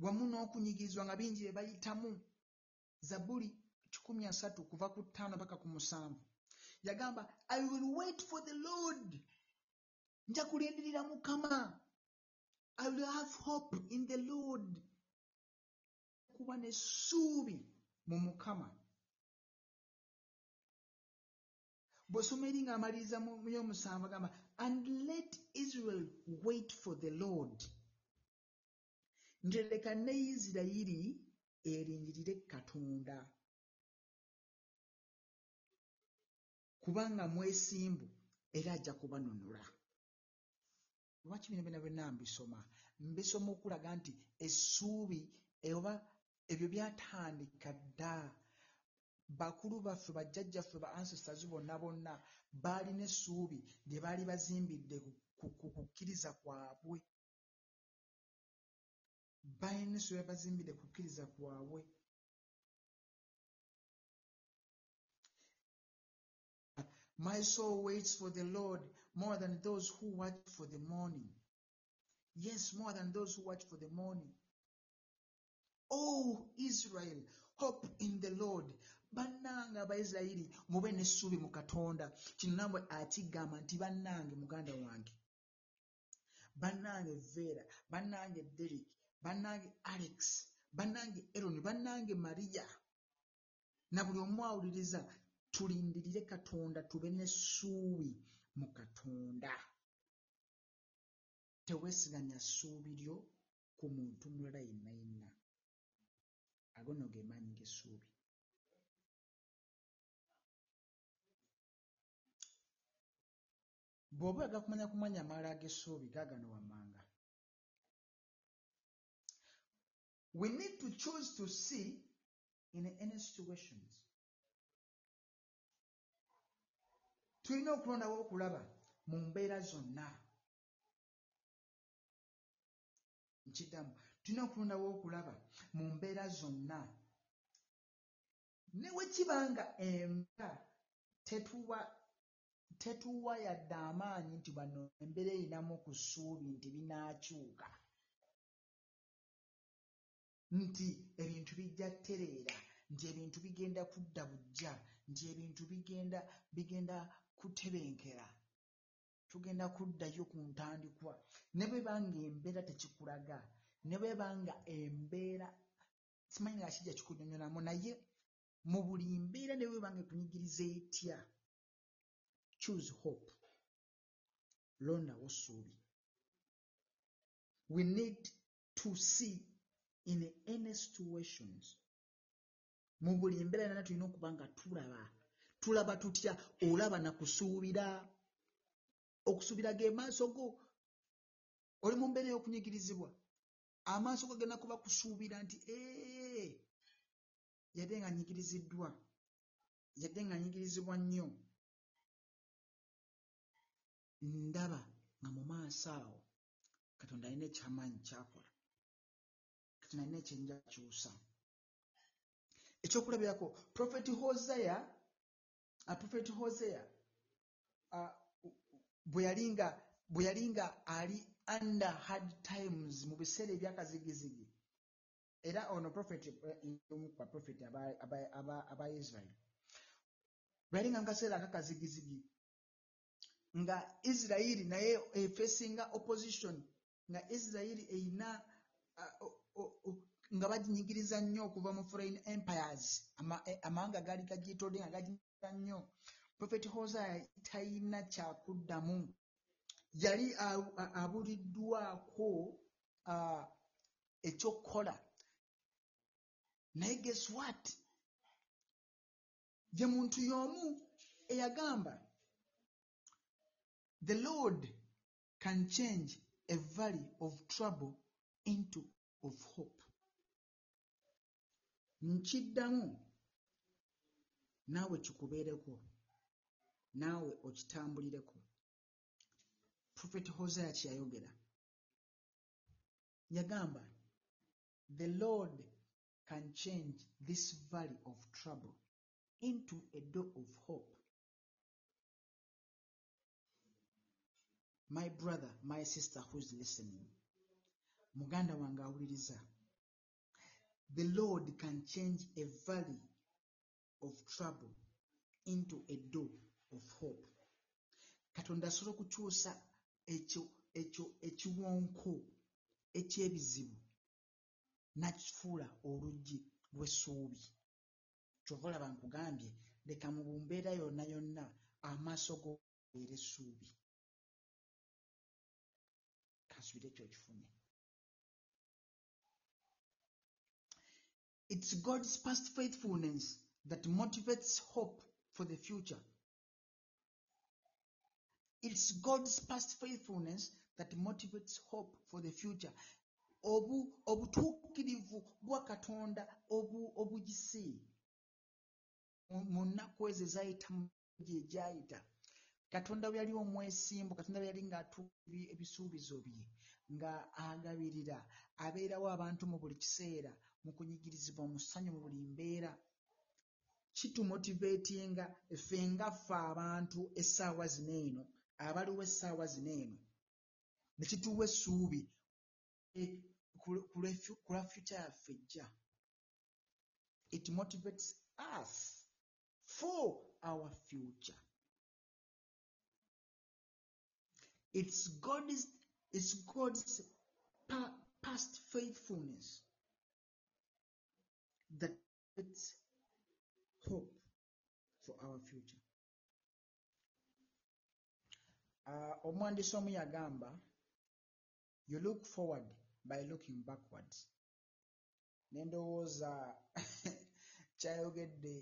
Wamu n'okunyigirizwa nga bingi bye bayitamu. Zabbuli kikumi asatu kuva ku ttaano mpaka ku musanvu. Yagamba i will wait for the lord. Nja kulindirira mukama. I will have hope in the lord kuba n'essuubi mu mukama. Bw'osoma eri ng'amaliriza mu mu y'omusanvu agamba and let israel wait for the lord. Ntereka ne isirayiri erindirire katonda. Kubanga mwesimbu era ajja kubanunula. Lwaki bino byonna byonna mbisoma? Mbisoma okulaga nti essuubi oba ebyo byatandika dda bakulu baffe bajjajjaffe ba ancestors bonna bonna baalina essuubi lye baali bazimbidde ku- ku- ku kukkiriza kwabwe balina essuubi lye bazimbidde ku kukkiriza kwabwe My soul waits for the Lord more than those who watch for the morning. Yes, more than those who watch for the morning. Oh, Israel, hope in the Lord. bannange abaisirayiri mube n'essuubi mu katonda. Kino nambwe akigamba nti bannange muganda wange. Bannange vera bannange derik bannange alex bannange eron bannange mariya na buli omu awuliriza tulindirire katonda tube n'essuubi mu katonda. Teweesiganya ssuubi lyo ku muntu mulala yenna yenna ago nno ge maanyi g'essuubi bw'oba oyagala kumanya kumanya amaala ag'essuubi gaagano wammanga. We need to choose to see in any situations. Tulina okulondawo okulaba mu mbeera zonna. Nkiddamu tulina okulondawo okulaba mu mbeera zonna. Ne bwe kiba nga emba tetuwa tetuwa yadde amaanyi nti bano embeera erinamu ku ssuubi nti binaakyuka. Nti ebintu bijja ttereera nti ebintu bigenda kudda bujja nti ebintu bigenda bigenda kutebenkera. Tugenda kuddayo ku ntandikwa. Ne bwe banga embeera tekikulaga ne bwe banga embeera simanyi nga kijja kikunyonyolamu naye mu buli mbeera ne bwe banga ekunyigiriza etya? Choose hope. Londawo ssuubi we need to see in any situations. Mu buli mbeera yonna tulina okuba nga tulaba. Tulaba tutya? Olaba na kusuubira. Okusuubira ge maaso go. Oli mu mbeera ey'okunyigirizibwa amaaso go genda kuba kusuubira nti ee yadde nga nyigiriziddwa yadde nga nyigirizibwa nnyo. Ndaba nga mu maaso awo katonda alina ekyamaanyi kyakola. Kati nalina ekyenja kyusa ekyokulabirako profeti hoseya uh, profeti hoseya uh, bwe yali nga bwe yali nga ali under hard times mu biseera ebyakazigizigi. Era ono profeti omu ku baprofeti aba- aba- aba- aba israel. Bwe yali nga mu kaseera akakazigizigi nga isirayiri naye efesinga opposition nga isirayiri eyina uh, nga baginyigiriza nnyo okuva mu foreign empires. Eh, amawanga gaali gagyetodde nga gaginyigiriza nnyo. Profeti hosea talina kyakuddamu yali abuliddwako ekyokukola. Naye guess what? Ye muntu y'omu eyagamba the lord can change a valley of trouble into of hope. Nkiddamu naawe kikubeereko naawe okitambulireko prophet hosea kyeyayogera yagamba the lord can change this valley of trouble into a door of hope. My brother my sister who is listening muganda wange awuliriza the lord can change a valley of trouble into a door of hope. Katonda asobola okukyusa ekiwonko ekyebizibu nakifuula oluggi lw'essuubi. Kyova olaba nkugambye leka mu mbeera yonna yonna amaaso go era essuubi. Kansubire ekyo kifunye It's God's past faithfulness that motivates hope for the future. It's God's past faithfulness that motivates hope for the future. Obu obutuukirivu bwa Katonda obu obugisi. Mu nnaku ezo ezayita mu gye egyayita katonda bwe yali omwesimbu katonda bwe yali ng'atuuka ebisuubizo bye nga agabirira abeerawo abantu mu buli kiseera mu kunyigirizibwa mu ssanyu mu buli mbeera. Kitumotiveetinga ffe nga ffe abantu essaawa zino eno abaliwo essaawa zino eno ne kituwa essuubi ku lwa future yaffe ejja it motivates us for our future. It's god's it's god's pa- past faithfulness that it's hope for our future uh, omwandiisi omu yagamba you look forward by looking backwards. Ne ndowooza [LAUGHS] kyayogedde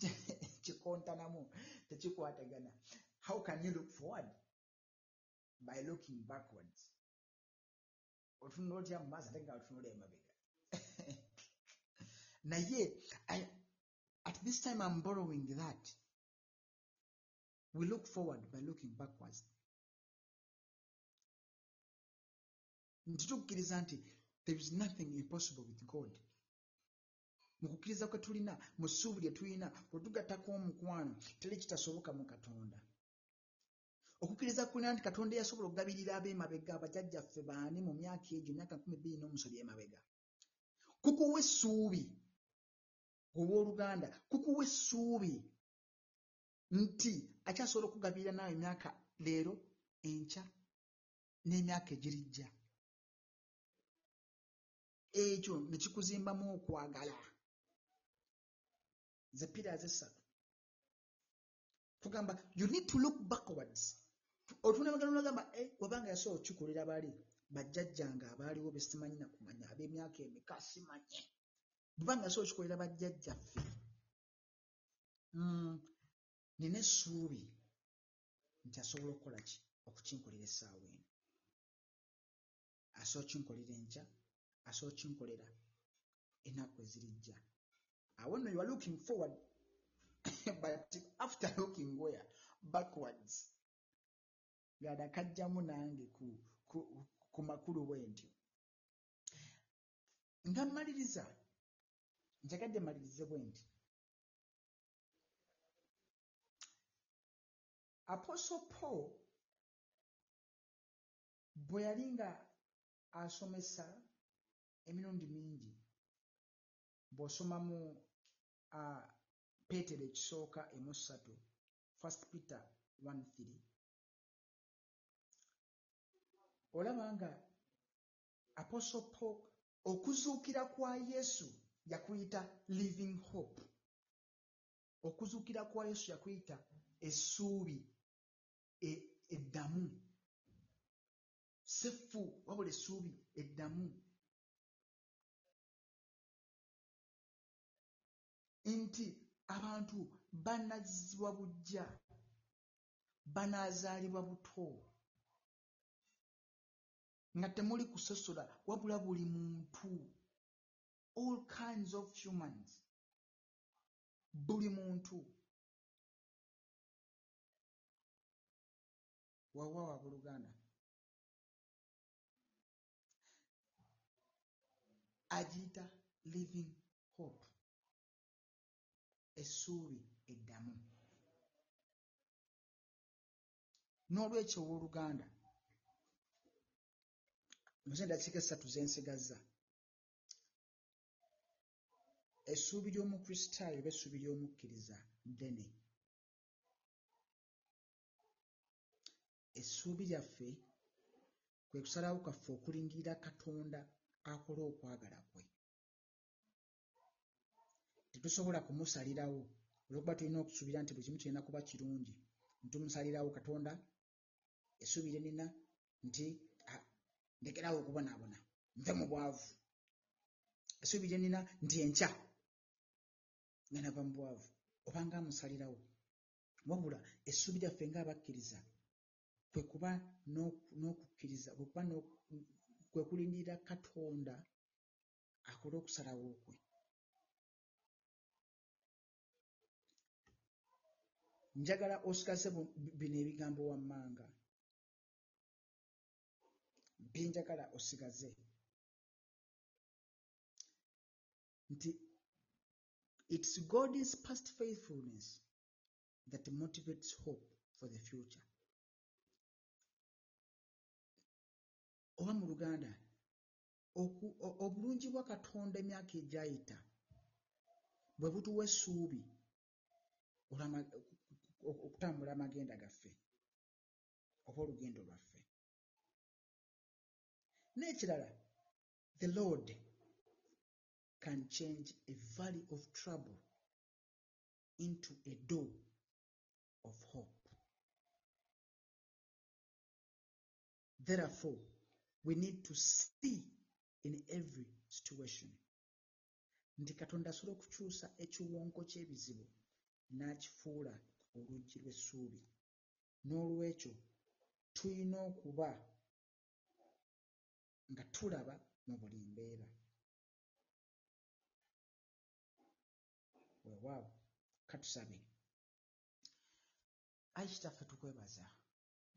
[LAUGHS] kikontanamu tekikwatagana. How can you look forward by looking backwards? Otunula otya mu ate nga otunula emabega? [LAUGHS] Naye at this time i'm borrowing that we look forward by looking backwards. Nti tukkiriza nti there is nothing impossible with god. Mu kukkiriza kwe tulina mu ssuubi lye tulina bwe tugattako omukwano teri kitasoboka mu katonda. Okukkiriza kulina nti katonda yasobola okugabirira ab'emabega abajjajjaffe baani mu myaka egyo myaka nkumi bbiri n'omusobi emabega? Kukuwa essuubi owooluganda kukuwa essuubi nti akyasobola okugabirira naawe emyaka leero enkya n'emyaka egirijja. Ekyo ne kikuzimbamu okwagala. Ze pillars essatu tugamba you need to look backwards. Otunda magalo nagamba eh, wabanga yasobola okikolera bali bajjajjange abaaliwo be simanyi nakumanya ab'emyaka emeka simanyi? Bwebanga yasobola okikolera bajjajjaffe. Mm, nina essuubi nti asobola okukola ki? Okukinkolera essaawa eno. Asobola okinkolera enkya asobola okinkolera ennaku ezirijja. Awo nno you are looking forward [COUGHS] but after looking where? Backwards. Ng'adakajjamu nange ku, ku, ku makulu bwe ntyo. Nga mmaliriza njagadde mmalirize bwe nti apostle paul bwe yali nga asomesa emirundi mingi bw'osomamu uh, peetero ekisooka emu ssatu first peter 13 olaba nga apostle paul okuzuukira kwa yesu yakuyita living hope. Okuzuukira kwa yesu yakuyita essuubi e- eddamu. Seffu wabula essuubi eddamu. Nti abantu banazzibwa bujja banaazaalibwa buto. Nga temuli kusosola wabula buli muntu all kinds of humans buli muntu wawa wabuluganda agiyita living hope. Essuubi eddamu. N'olwekyo owooluganda muze endakiika essatu zensigazza essuubi ly'omukristaayo oba essuubi ly'omukkiriza ddene essuubi lyaffe kwe kusalawo kwaffe okulindirira katonda akole okwagala kwe. Tetusobola kumusalirawo olwokuba tulina okusuubira nti buli kimu kirina kuba kirungi ntumusalirawo katonda essuubi lye nina nti "Ah, ndekerawo okubonaabona nve mu bwavu. Essuubi lye nina nti enkya nga nava mu bwavu. Oba nga amusalirawo wabula essuubi lyaffe ng'abakkiriza kwe kuba n'oku- n'okukkiriza kwe kuba kwe kulindirira katonda akole okusalawo kwe. Njagala osigaze bu- bino ebigambo wammanga. Byenjagala osigaze. Nti its god's past faithfulness that motivates hope for the future oba mu luganda obulungi bwa katonda emyaka egyayita bwe butuwa essuubi okutambula amagenda gaffe oba olugendo lwaffe. N'ekirala the lord can change a valley of trouble into a door of hope. Therefore we need to see in every situation. Nti katonda asobola okukyusa ekiwonko ky'ebizibu n'akifuula oluggi lw'essuubi. N'olwekyo tulina okuba nga tulaba mu buli mbeera. Weewaawo katusabe. Ayi kitaffe tukwebaza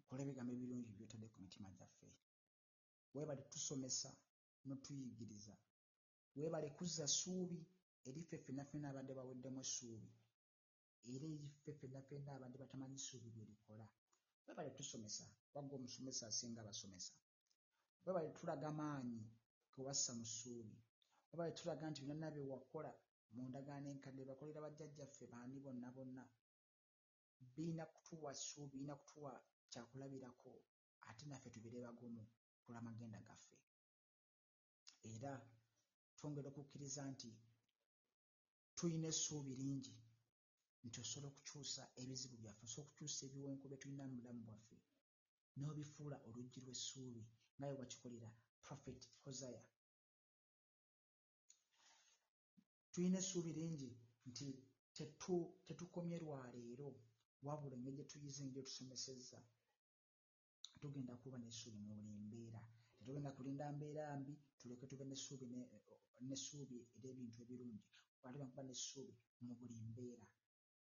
kola ebigambo ebirungi byotadde ku mitima gyaffe weebale tusomesa n'otuyigiriza. Weebale kuzza ssuubi eri ffe ffenna ffenna abadde baweddemu essuubi. Era eri ffe ffenna ffenna abadde batamanyi ssuubi bye likola. Weebale tusomesa wagga omusomesa asinga abasomesa. Weebale tulaga maanyi ge wassa mu ssuubi. Weebale tulaga nti byonna bye wakola mu ndagaano enkadde bakolera bajjajjaffe baani bonna bonna. Birina kutuwa ssuubi birina kutuwa kyakulabirako ate naffe tubeere bagumu kulw'amagenda gaffe. Era twongera okukkiriza nti tulina essuubi lingi nti osobola okukyusa ebizibu byaffe osobola okukyusa ebiwonko bye tulina mu bulamu bwaffe n'obifuula oluggi lw'essuubi nga bwe wakikolera prophet hosaya tulina essuubi lingi nti tetu- tetukomye lwaleero wabula engeri gye tuyize engeri tusomesezza tugenda kuba n'essuubi mu buli mbeera. Tetugenda kulinda mbeera mbi tuleke tube n'essuubi ne- n'essuubi ery'ebintu ebirungi. Tugenda kuba n'essuubi mu buli mbeera.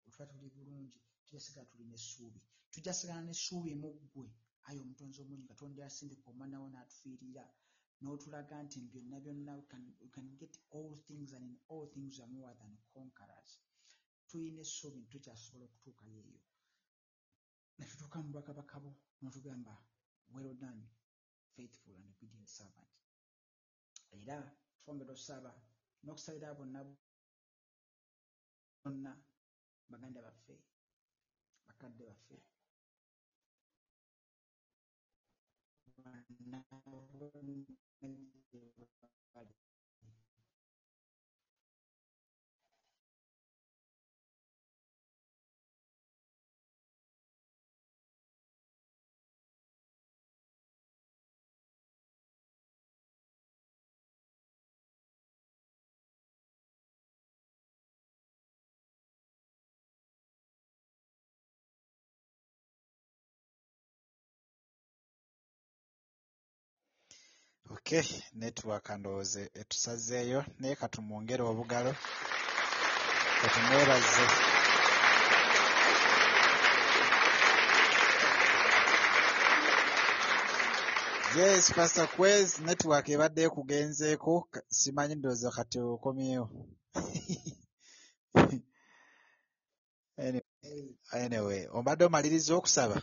Bwe tuba tuli bulungi tujja sigala tulina essuubi tujja sigala n'essuubi mu ggwe. Ayi omutonzi omulungi katonda yasindika omwana wo n'atufiirira. N'otulaga nti byonna byonna we can, get all things and in all things are more than conquerors. Tulina essuubi nti tukyasobola okutuukayo eyo netutuuka mu bwakabaka bo n'otugamba well done faithful and obedient servant. Era twongera okusaba n'okusabira bonna bonna baganda baffe bakadde baffe. Bonna bonna okay network ndowooza etusazeeyo naye katumwongere obugalo katumwebaze yes pastor quez network ebadde ekugenzeeko simanyi ndowooza kati okomyewo. [LAUGHS] Anyway obadde omaliriza okusaba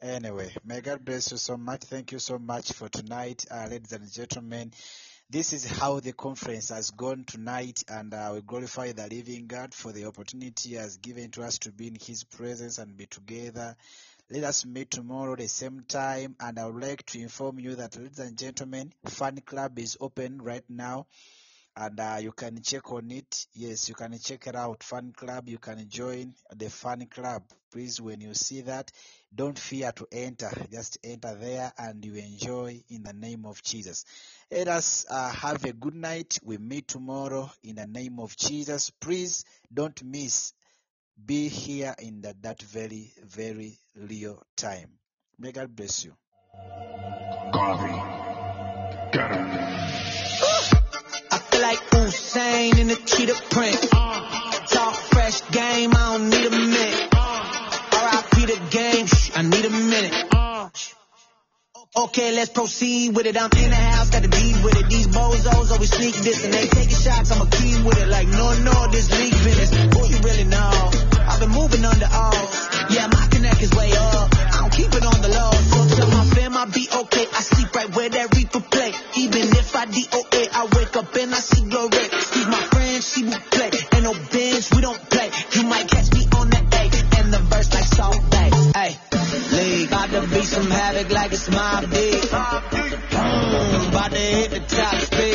Anyway, may God bless you so much. Thank you so much for tonight, uh, ladies and gentlemen. This is how the conference has gone tonight, and uh, we glorify the living God for the opportunity He has given to us to be in His presence and be together. Let us meet tomorrow at the same time, and I would like to inform you that, ladies and gentlemen, Fun Club is open right now and uh, you can check on it. Yes, you can check it out. Fun Club, you can join the Fun Club. Please, when you see that, don't fear to enter. Just enter there and you enjoy in the name of Jesus. Let us uh, have a good night. We meet tomorrow in the name of Jesus. Please don't miss. Be here in the, that very, very real time. May God bless you. Usain in the cheetah print. Talk fresh game, I don't need a minute. RIP the game, I need a minute. Okay, let's proceed with it. I'm in the house, got to be with it. These bozos always sneak this and they taking shots. I'm a key with it. Like, no, no, this league business. Who you really know? I've been moving under O's. Yeah, my connect is way up. I don't keep it on the low. So tell my fam I'll be okay. I sleep right where that reaper play. Even if I DOA, I wake up and I see glory s'il vous plaît. Ain't no bench, we don't play. You might catch me on the A and the verse like Salt Bay. Hey, league, about to be some havoc like it's my big. Mm, about to hit the top speed.